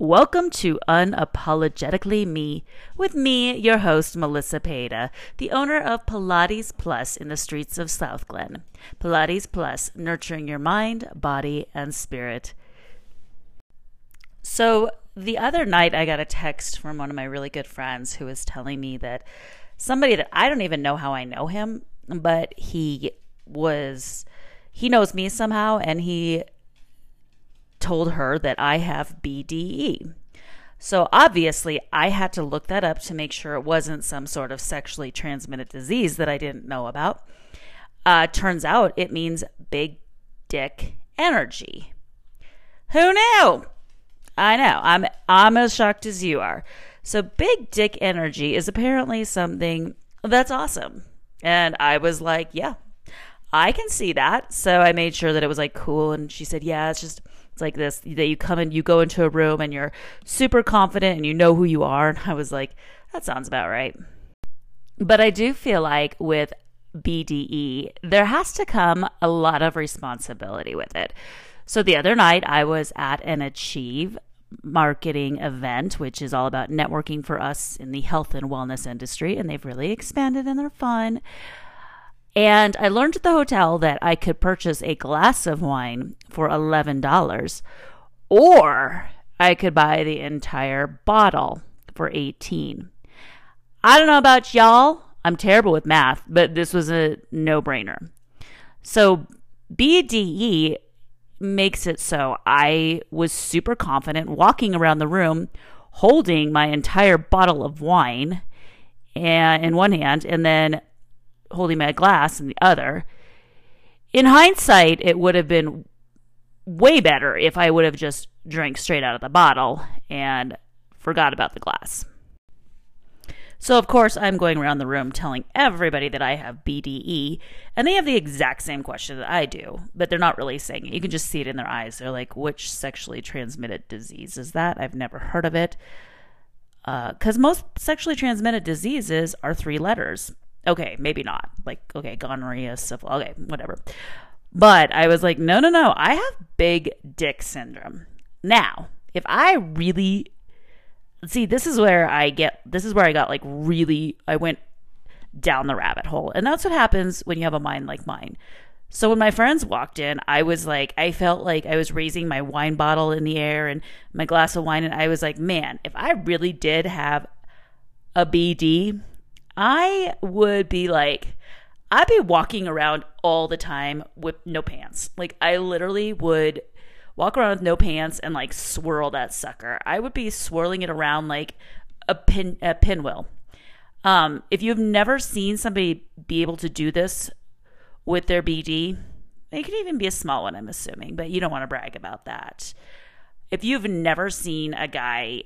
Welcome to Unapologetically Me with me, your host, Melissa Peda, the owner of Pilates Plus in the streets of SouthGlenn. Pilates Plus, nurturing your mind, body, and spirit. So, the other night, I got a text from one of my really good friends who was telling me that somebody that I don't even know how I know him, but he was, he knows me somehow, and he told her that I have BDE. So obviously, I had to look that up to make sure it wasn't some sort of sexually transmitted disease that I didn't know about. Uh, turns out it means big dick energy. Who knew? I know. I'm I'm as shocked as you are. So big dick energy is apparently something that's awesome. And I was like, yeah, I can see that. So I made sure that it was like cool and she said, "Yeah, it's just it's like this that you come and you go into a room and you're super confident and you know who you are. And I was like, that sounds about right. But I do feel like with BDE, there has to come a lot of responsibility with it. So the other night, I was at an Achieve marketing event, which is all about networking for us in the health and wellness industry, and they've really expanded and they're fun. And I learned at the hotel that I could purchase a glass of wine for $11 or I could buy the entire bottle for 18. I don't know about y'all. I'm terrible with math, but this was a no-brainer. So BDE makes it so I was super confident walking around the room holding my entire bottle of wine eh, in one hand and then holding my glass in the other. In hindsight, it would have been way better if I would have just drank straight out of the bottle and forgot about the glass. So, of course, I'm going around the room telling everybody that I have BDE, and they have the exact same question that I do, but they're not really saying it. You can just see it in their eyes. They're like, which sexually transmitted disease is that? I've never heard of it. Because uh, most sexually transmitted diseases are three letters. Okay, maybe not. Like, okay, gonorrhea, syphilis, okay, whatever. But I was like, no, no, no. I have big dick syndrome. Now, if I really see, this is where I get, this is where I got like really, I went down the rabbit hole. And that's what happens when you have a mind like mine. So when my friends walked in, I was like, I felt like I was raising my wine bottle in the air and my glass of wine. And I was like, man, if I really did have a BD, I would be like, I'd be walking around all the time with no pants. Like, I literally would walk around with no pants and like swirl that sucker. I would be swirling it around like a pin a pinwheel. Um, if you've never seen somebody be able to do this with their BD, it could even be a small one, I'm assuming, but you don't want to brag about that. If you've never seen a guy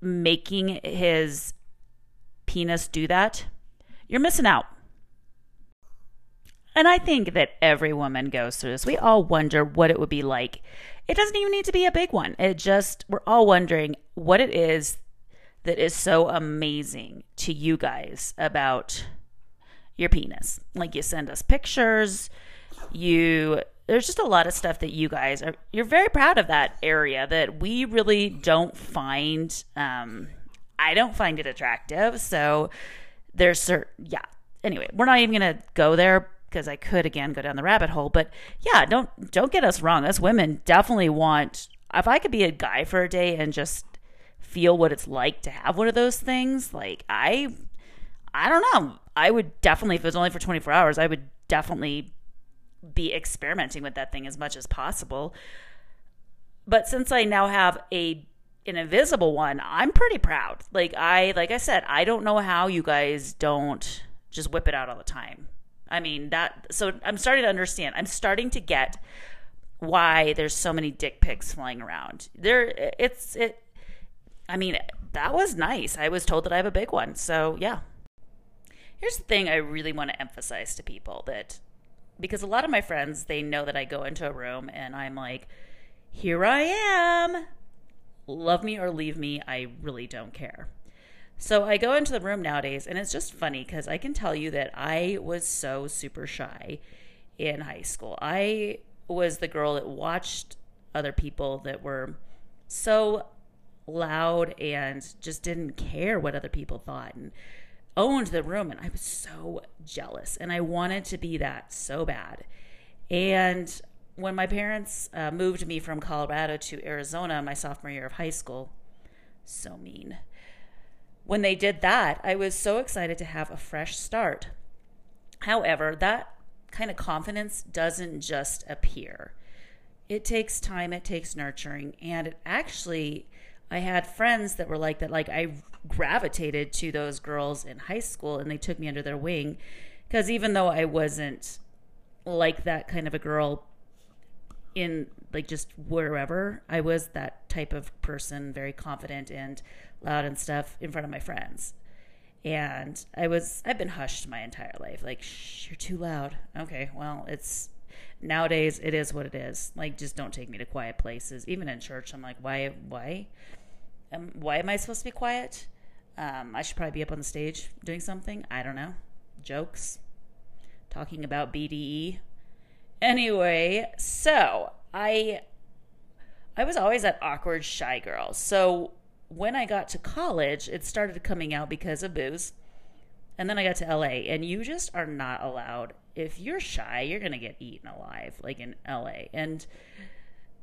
making his penis do that, you're missing out. And I think that every woman goes through this. We all wonder what it would be like. It doesn't even need to be a big one. It just, we're all wondering what it is that is so amazing to you guys about your penis. Like you send us pictures, you there's just a lot of stuff that you guys are you're very proud of that area that we really don't find um I don't find it attractive. So there's certain, yeah. Anyway, we're not even going to go there because I could again go down the rabbit hole. But yeah, don't don't get us wrong. Us women definitely want. If I could be a guy for a day and just feel what it's like to have one of those things, like I, I don't know. I would definitely, if it was only for 24 hours, I would definitely be experimenting with that thing as much as possible. But since I now have a an invisible one, I'm pretty proud. Like I like I said, I don't know how you guys don't just whip it out all the time. I mean, that so I'm starting to understand. I'm starting to get why there's so many dick pics flying around. There it's it I mean, that was nice. I was told that I have a big one. So, yeah. Here's the thing I really want to emphasize to people that because a lot of my friends, they know that I go into a room and I'm like, here I am love me or leave me, I really don't care. So I go into the room nowadays, and it's just funny because I can tell you that I was so super shy in high school. I was the girl that watched other people that were so loud and just didn't care what other people thought and owned the room. And I was so jealous. And I wanted to be that so bad. And when my parents uh, moved me from Colorado to Arizona my sophomore year of high school, so mean. When they did that, I was so excited to have a fresh start. However, that kind of confidence doesn't just appear. It takes time, it takes nurturing, and it actually I had friends that were like that like I gravitated to those girls in high school and they took me under their wing because even though I wasn't like that kind of a girl in like just wherever I was that type of person, very confident and loud and stuff in front of my friends. And I was I've been hushed my entire life. Like, Shh, you're too loud. Okay, well, it's nowadays it is what it is. Like, just don't take me to quiet places. Even in church, I'm like, why, why, um, why am I supposed to be quiet? Um, I should probably be up on the stage doing something. I don't know. Jokes, talking about BDE. Anyway, so I I was always that awkward shy girl. So when I got to college, it started coming out because of booze. And then I got to LA, and you just are not allowed. If you're shy, you're going to get eaten alive, like in LA. And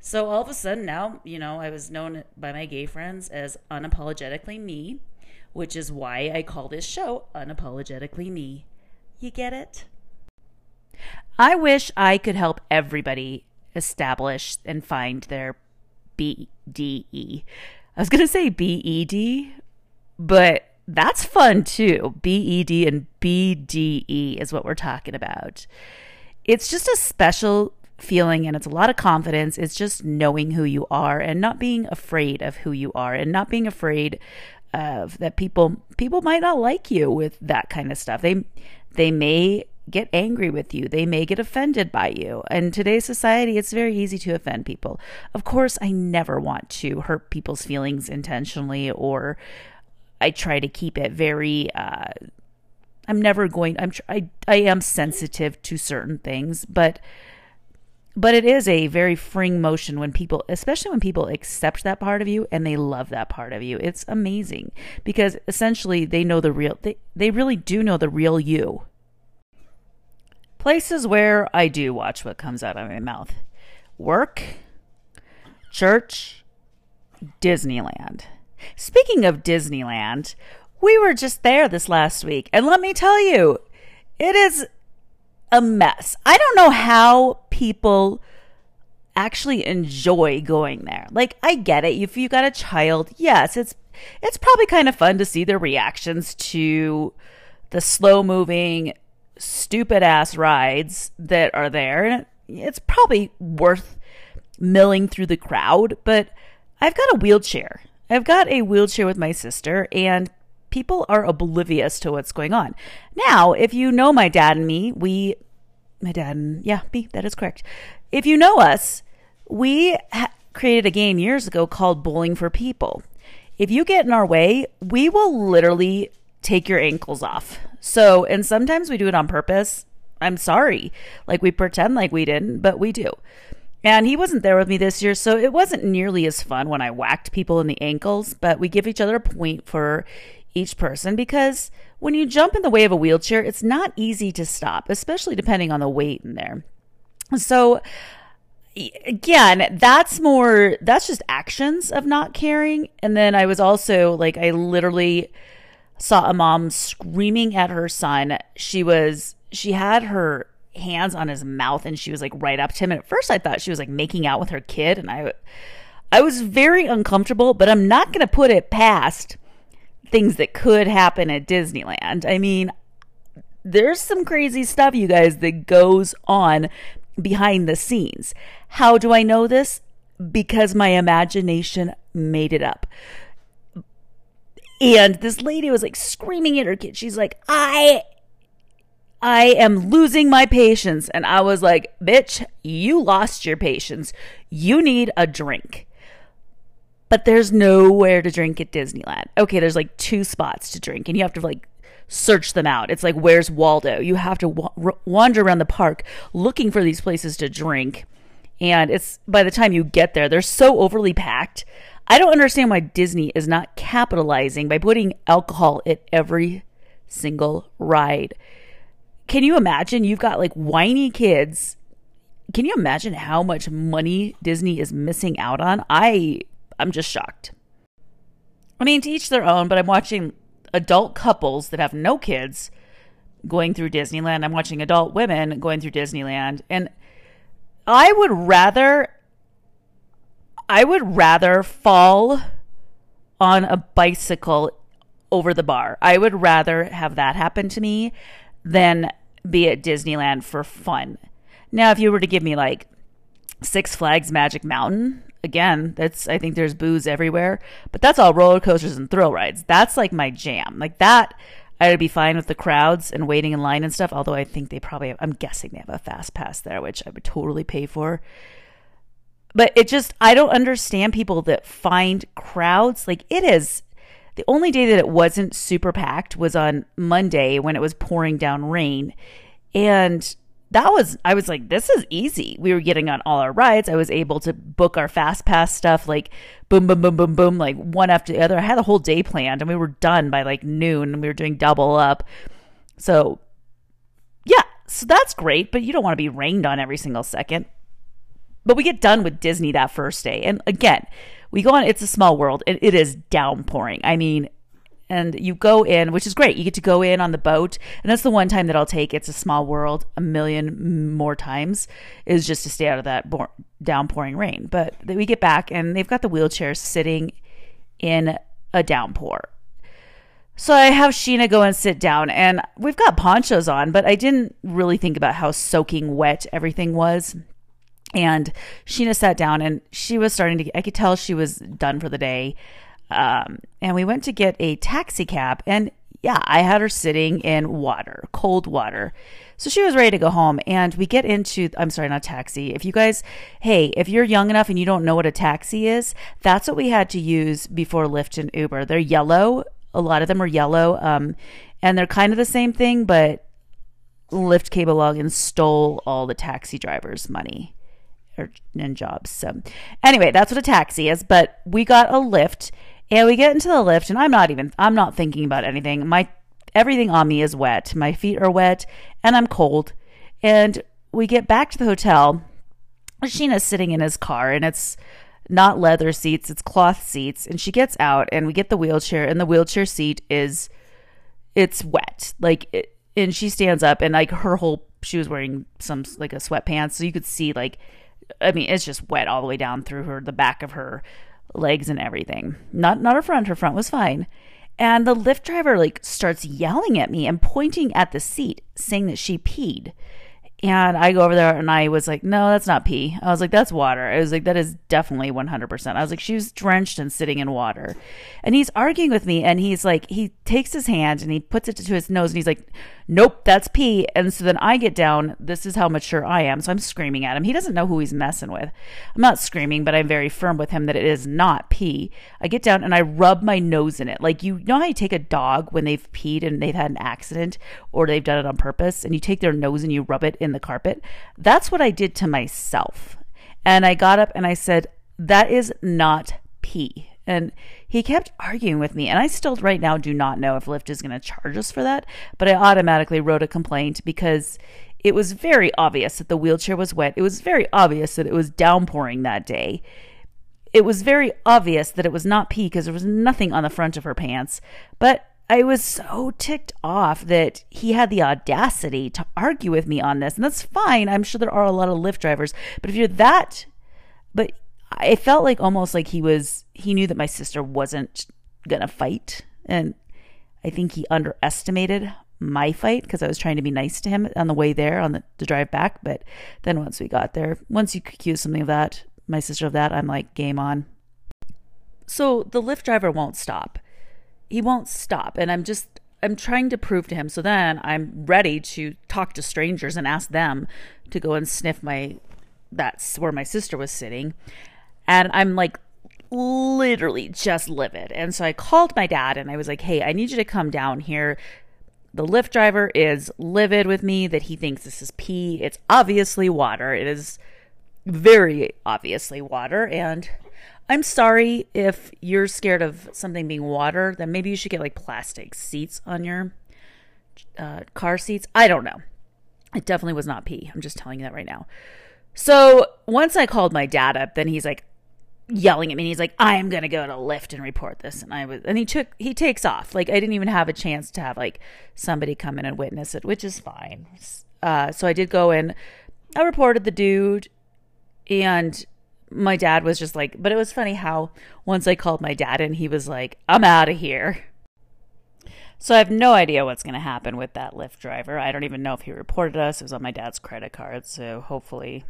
so all of a sudden, now, you know, I was known by my gay friends as unapologetically me, which is why I call this show Unapologetically Me. You get it? I wish I could help everybody establish and find their BDE. I was going to say BED, but that's fun too. BED and BDE is what we're talking about. It's just a special feeling and it's a lot of confidence. It's just knowing who you are and not being afraid of who you are and not being afraid of that people people might not like you with that kind of stuff. They they may get angry with you. They may get offended by you. In today's society, it's very easy to offend people. Of course, I never want to hurt people's feelings intentionally, or I try to keep it very. Uh, I'm never going. I'm. I. I am sensitive to certain things, but. But it is a very freeing motion when people, especially when people accept that part of you and they love that part of you. It's amazing because essentially they know the real, they, they really do know the real you Places where I do watch what comes out of my mouth work, church, Disneyland. Speaking of Disneyland, we were just there this last week, and let me tell you, it is a mess. I don't know how people actually enjoy going there. Like I get it. If you got a child, yes, it's it's probably kind of fun to see their reactions to the slow moving stupid ass rides that are there. It's probably worth milling through the crowd, but I've got a wheelchair. I've got a wheelchair with my sister, and people are oblivious to what's going on. Now, if you know my dad and me, we, my dad and, yeah, me, that is correct. If you know us, we ha- created a game years ago called Bowling for People. If you get in our way, we will literally take your ankles off. So, and sometimes we do it on purpose. I'm sorry. Like we pretend like we didn't, but we do. And he wasn't there with me this year, so it wasn't nearly as fun when I whacked people in the ankles, but we give each other a point for each person because when you jump in the way of a wheelchair, it's not easy to stop, especially depending on the weight in there. So, again, that's more, that's just actions of not caring. And then I was also like, I literally saw a mom screaming at her son. She was, she had her hands on his mouth and she was like right up to him. And at first I thought she was like making out with her kid. And I, I was very uncomfortable, but I'm not going to put it past things that could happen at Disneyland. I mean, there's some crazy stuff, you guys, that goes on behind the scenes. How do I know this? Because my imagination made it up. And this lady was like screaming at her kid. She's like, I I am losing my patience. And I was like, bitch, you lost your patience. You need a drink. But there's nowhere to drink at Disneyland. Okay, there's like two spots to drink, and you have to like search them out. It's like, where's Waldo? You have to wa- wander around the park looking for these places to drink. And it's by the time you get there, they're so overly packed. I don't understand why Disney is not capitalizing by putting alcohol at every single ride. Can you imagine? You've got like whiny kids. Can you imagine how much money Disney is missing out on? I I'm just shocked. I mean, to each their own, but I'm watching adult couples that have no kids going through Disneyland. I'm watching adult women going through Disneyland. And I would rather I would rather fall on a bicycle over the bar. I would rather have that happen to me than be at Disneyland for fun. Now, if you were to give me like Six Flags Magic Mountain, again, that's I think there's booze everywhere, but that's all roller coasters and thrill rides. That's like my jam. Like that I would be fine with the crowds and waiting in line and stuff, although I think they probably have, I'm guessing they have a fast pass there, which I would totally pay for. But it just I don't understand people that find crowds like it is the only day that it wasn't super packed was on Monday when it was pouring down rain. And that was I was like, this is easy. We were getting on all our rides. I was able to book our fast pass stuff like boom, boom, boom, boom, boom, like one after the other. I had a whole day planned and we were done by like noon and we were doing double up. So yeah, so that's great, but you don't want to be rained on every single second. But we get done with Disney that first day. And again, we go on It's a Small World and it is downpouring. I mean, and you go in, which is great. You get to go in on the boat, and that's the one time that I'll take. It's a small world. A million more times is just to stay out of that downpouring rain. But we get back, and they've got the wheelchairs sitting in a downpour. So I have Sheena go and sit down, and we've got ponchos on, but I didn't really think about how soaking wet everything was. And Sheena sat down, and she was starting to. I could tell she was done for the day um, and we went to get a taxi cab, and yeah, I had her sitting in water, cold water. So she was ready to go home. And we get into, I'm sorry, not taxi. If you guys, hey, if you're young enough and you don't know what a taxi is, that's what we had to use before Lyft and Uber. They're yellow. A lot of them are yellow. Um, and they're kind of the same thing, but Lyft Cable Login stole all the taxi drivers' money or, and jobs. So anyway, that's what a taxi is. But we got a Lyft, and we get into the Lyft, and I'm not even, I'm not thinking about anything. My, everything on me is wet. My feet are wet, and I'm cold. And we get back to the hotel. Sheena's sitting in his car, and it's not leather seats, it's cloth seats. And she gets out, and we get the wheelchair, and the wheelchair seat is, it's wet. Like, it, and she stands up, and like her whole, she was wearing some, like a sweatpants, so you could see, like, I mean, it's just wet all the way down through her, the back of her legs and everything. Not not her front, her front was fine. And the Lyft driver like starts yelling at me and pointing at the seat, saying that she peed. And I go over there and I was like, no, that's not pee. I was like, that's water. I was like, that is definitely 100%. I was like, she was drenched and sitting in water. And he's arguing with me and he's like, he takes his hand and he puts it to his nose and he's like, nope, that's pee. And so then I get down. This is how mature I am. So I'm screaming at him. He doesn't know who he's messing with. I'm not screaming, but I'm very firm with him that it is not pee. I get down and I rub my nose in it. Like, you know how you take a dog when they've peed and they've had an accident or they've done it on purpose and you take their nose and you rub it in the carpet? That's what I did to myself. And I got up and I said, that is not pee. And he kept arguing with me. And I still, right now, do not know if Lyft is going to charge us for that. But I automatically wrote a complaint because it was very obvious that the wheelchair was wet. It was very obvious that it was downpouring that day. It was very obvious that it was not pee because there was nothing on the front of her pants. But I was so ticked off that he had the audacity to argue with me on this. And that's fine. I'm sure there are a lot of Lyft drivers. But if you're that, but it felt like almost like he was he knew that my sister wasn't gonna fight. And i think he underestimated my fight because i was trying to be nice to him on the way there on the, the drive back. But then once we got there once you accuse something of that my sister of that i'm like game on. So the Lyft driver won't stop. He won't stop. And i'm just i'm trying to prove to him. So then i'm ready to talk to strangers and ask them to go and sniff my that's where my sister was sitting and I'm like literally just livid. And so I called my dad and I was like, hey, I need you to come down here. The Lyft driver is livid with me that he thinks this is pee. It's obviously water. It is very obviously water. And I'm sorry if you're scared of something being water, then maybe you should get like plastic seats on your uh, car seats. I don't know. It definitely was not pee. I'm just telling you that right now. So once I called my dad up, then he's like yelling at me. He's like, "I am gonna go to Lyft and report this." And I was, and he took, he takes off. Like I didn't even have a chance to have like somebody come in and witness it, which is fine. Uh, so I did go in. I reported the dude, and my dad was just like, but it was funny how once I called my dad and he was like, I'm out of here. So I have no idea what's going to happen with that Lyft driver. I don't even know if he reported us. It was on my dad's credit card, so hopefully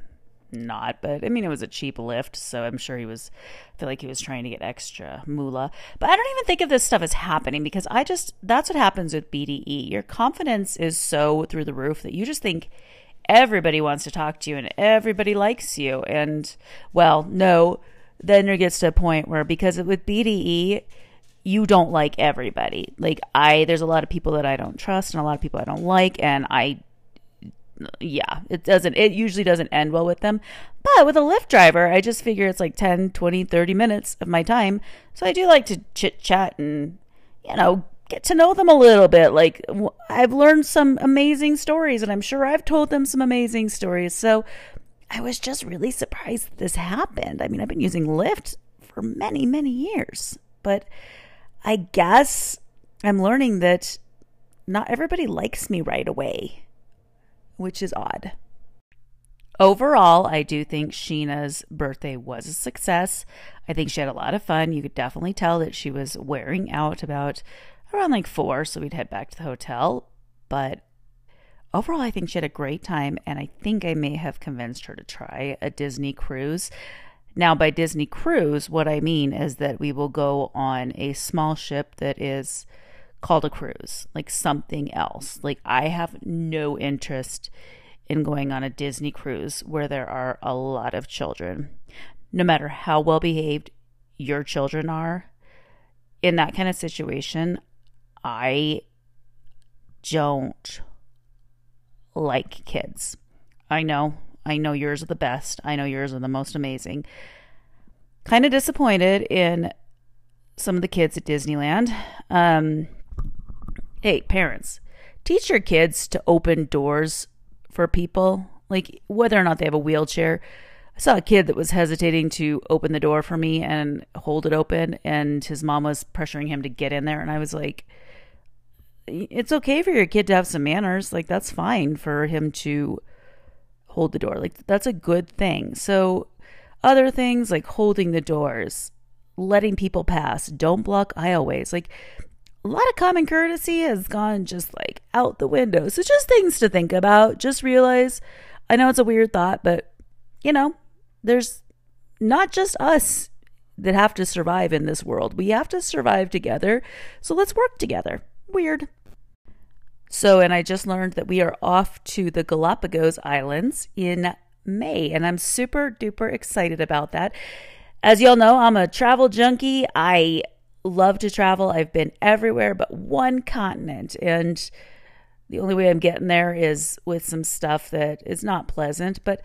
not. But I mean, it was a cheap Lyft, so I'm sure he was. I feel like he was trying to get extra moolah. But I don't even think of this stuff as happening because I just that's what happens with BDE. Your confidence is so through the roof that you just think everybody wants to talk to you and everybody likes you. And well, no, then there gets to a point where because with BDE, you don't like everybody. Like I, there's a lot of people that I don't trust and a lot of people I don't like, and I, yeah, it doesn't. It usually doesn't end well with them. But with a Lyft driver, I just figure it's like 10, 20, 30 minutes of my time. So I do like to chit chat and, you know, get to know them a little bit. Like I've learned some amazing stories and I'm sure I've told them some amazing stories. So I was just really surprised that this happened. I mean, I've been using Lyft for many, many years, but I guess I'm learning that not everybody likes me right away, which is odd. Overall, I do think Sheena's birthday was a success. I think she had a lot of fun. You could definitely tell that she was wearing out about around like four, so we'd head back to the hotel. But overall, I think she had a great time, and I think I may have convinced her to try a Disney cruise. Now, by Disney cruise, what I mean is that we will go on a small ship that is called a cruise, like something else. Like, I have no interest in going on a Disney cruise where there are a lot of children. No matter how well behaved your children are, in that kind of situation, I don't like kids. I know. I know yours are the best. I know yours are the most amazing. Kind of disappointed in some of the kids at Disneyland. Um, hey, parents, teach your kids to open doors for people, like whether or not they have a wheelchair. I saw a kid that was hesitating to open the door for me and hold it open, and his mom was pressuring him to get in there. And I was like, it's okay for your kid to have some manners. Like that's fine for him to hold the door. Like that's a good thing. So other things like holding the doors, letting people pass, don't block aisleways. Like a lot of common courtesy has gone just like out the window. So just things to think about. Just realize I know it's a weird thought, but you know, there's not just us that have to survive in this world. We have to survive together. So let's work together. Weird. So, and I just learned that we are off to the Galapagos Islands in May, and I'm super duper excited about that. As y'all know, I'm a travel junkie. I love to travel. I've been everywhere but one continent, and the only way I'm getting there is with some stuff that is not pleasant, but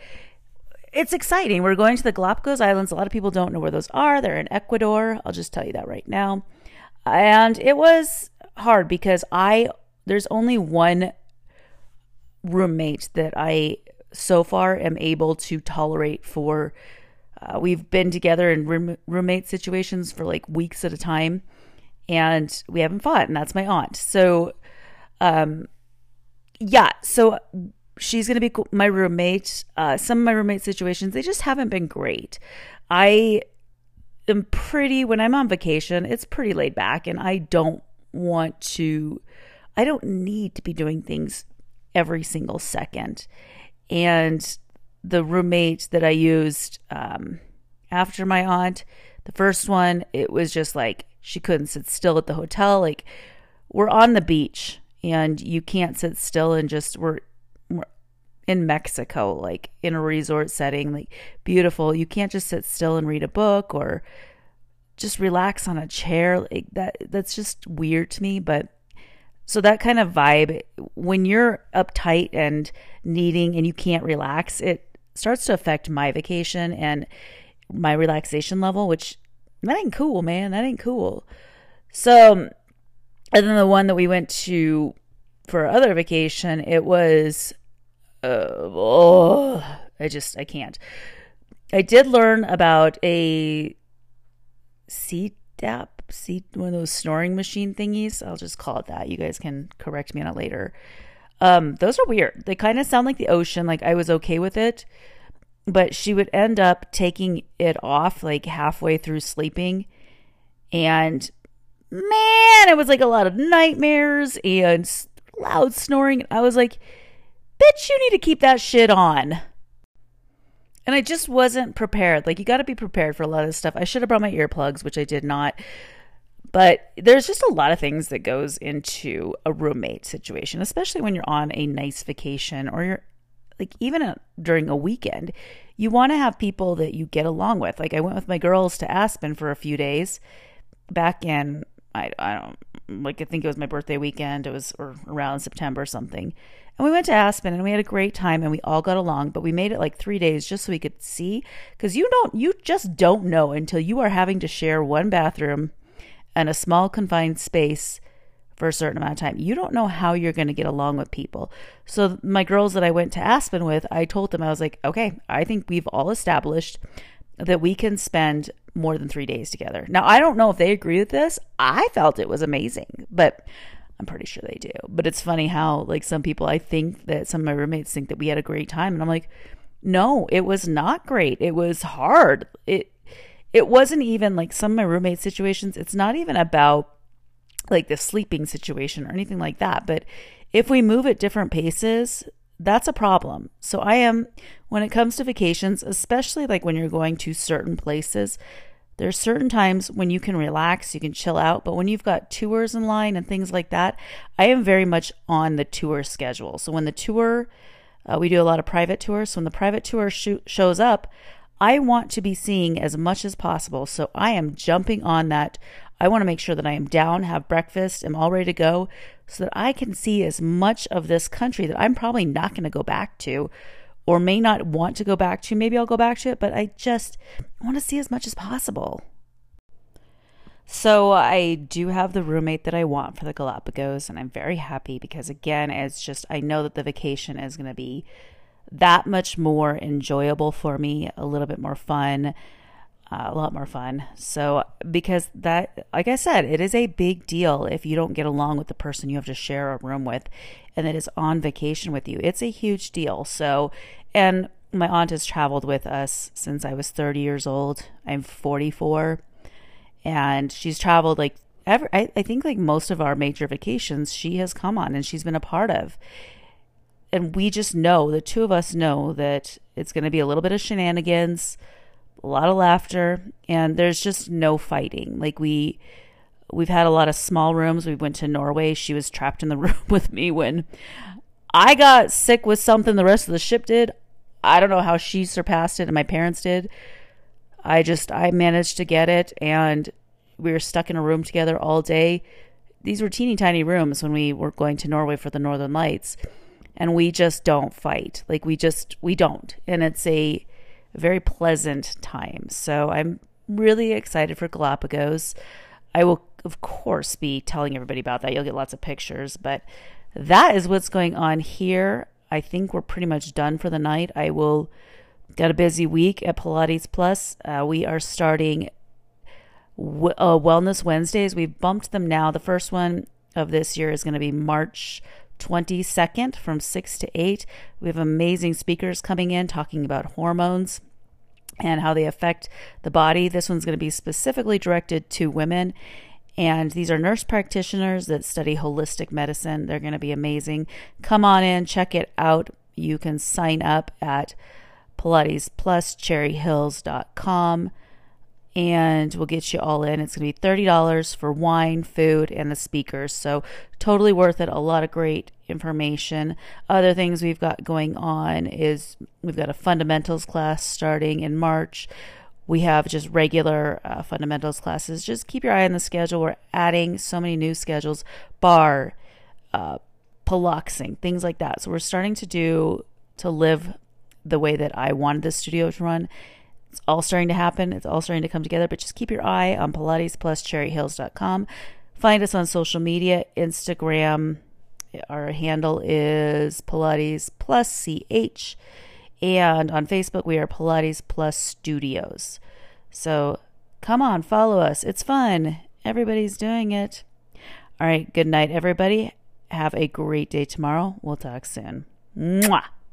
it's exciting. We're going to the Galapagos Islands. A lot of people don't know where those are. They're in Ecuador. I'll just tell you that right now. And it was hard because I there's only one roommate that I so far am able to tolerate for uh, we've been together in room, roommate situations for like weeks at a time and we haven't fought and that's my aunt. So um yeah so she's going to be my roommate. Uh some of my roommate situations they just haven't been great. I am pretty when i'm on vacation it's pretty laid back and i don't want to I don't need to be doing things every single second. And the roommate that I used um, after my aunt, the first one, it was just like she couldn't sit still at the hotel. Like we're on the beach and you can't sit still and just we're, we're in Mexico, like in a resort setting, like beautiful. You can't just sit still and read a book or just relax on a chair. Like that that's just weird to me, but so that kind of vibe, when you're uptight and needing and you can't relax, it starts to affect my vacation and my relaxation level, which that ain't cool, man. That ain't cool. So, and then the one that we went to for other vacation, it was, uh, oh, I just, I can't. I did learn about a CPAP, C, one of those snoring machine thingies. I'll just call it that. You guys can correct me on it later. Um, those are weird. They kind of sound like the ocean. Like I was okay with it, but she would end up taking it off like halfway through sleeping, and man, it was like a lot of nightmares and loud snoring. I was like, bitch, you need to keep that shit on. And I just wasn't prepared. Like, you got to be prepared for a lot of stuff. I should have brought my earplugs, which I did not. But there's just a lot of things that goes into a roommate situation, especially when you're on a nice vacation or you're like even a, during a weekend. You want to have people that you get along with. Like I went with my girls to Aspen for a few days back in I I don't like I think it was my birthday weekend. It was or around September or something. And we went to Aspen and we had a great time and we all got along, but we made it like 3 days just so we could see cuz you don't you just don't know until you are having to share one bathroom and a small confined space for a certain amount of time. You don't know how you're going to get along with people. So my girls that I went to Aspen with, I told them I was like, "Okay, I think we've all established that we can spend more than 3 days together." Now, I don't know if they agree with this. I felt it was amazing, but I'm pretty sure they do. But it's funny how like some people I think that some of my roommates think that we had a great time and I'm like, "No, it was not great. It was hard." It it wasn't even like some of my roommate situations, it's not even about like the sleeping situation or anything like that. But if we move at different paces, that's a problem. So I am, when it comes to vacations, especially like when you're going to certain places, there's certain times when you can relax, you can chill out, but when you've got tours in line and things like that, I am very much on the tour schedule. So when the tour, uh, we do a lot of private tours. So when the private tour sh- shows up, I want to be seeing as much as possible. So I am jumping on that. I want to make sure that I am down, have breakfast, am all ready to go so that I can see as much of this country that I'm probably not going to go back to or may not want to go back to. Maybe I'll go back to it, but I just want to see as much as possible. So I do have the roommate that I want for the Galapagos, and I'm very happy because again, it's just I know that the vacation is going to be that much more enjoyable for me, a little bit more fun, uh, a lot more fun. So, because that, like I said, it is a big deal if you don't get along with the person you have to share a room with and that is on vacation with you. It's a huge deal. So, and my aunt has traveled with us since I was 30 years old. I'm 44 and she's traveled like ever I, I think like most of our major vacations she has come on and she's been a part of and we just know the two of us know that it's going to be a little bit of shenanigans a lot of laughter and there's just no fighting. Like we we've had a lot of small rooms. We went to norway. She was trapped in the room with me when i got sick with something the rest of the ship did. I don't know how she surpassed it and my parents did. I just i managed to get it and we were stuck in a room together all day. These were teeny tiny rooms when we were going to norway for the northern lights and we just don't fight. Like we just we don't. And it's a very pleasant time. So I'm really excited for Galapagos. I will of course be telling everybody about that. You'll get lots of pictures, but that is what's going on here. I think we're pretty much done for the night. I will got a busy week at Pilates Plus. Uh, we are starting w- uh, Wellness Wednesdays. We've bumped them now. The first one of this year is going to be March 22nd from 6 to 8. We have amazing speakers coming in talking about hormones and how they affect the body. This one's going to be specifically directed to women. And these are nurse practitioners that study holistic medicine. They're going to be amazing. Come on in, check it out. You can sign up at PilatesPlusCherryHills.com Plus cherryhills.com and we'll get you all in. It's going to be $30 for wine, food, and the speakers. So, totally worth it. A lot of great information. Other things we've got going on is we've got a fundamentals class starting in March. We have just regular uh, fundamentals classes. Just keep your eye on the schedule. We're adding so many new schedules bar, uh, piloxing, things like that. So, we're starting to do to live the way that I wanted the studio to run It's all starting to happen. It's all starting to come together. But just keep your eye on Pilates plus cherryhills.com. Find us on social media Instagram. Our handle is Pilates plus CH. And on Facebook, we are Pilates plus Studios. So come on, follow us. It's fun. Everybody's doing it. All right. Good night, everybody. Have a great day tomorrow. We'll talk soon. Mwah.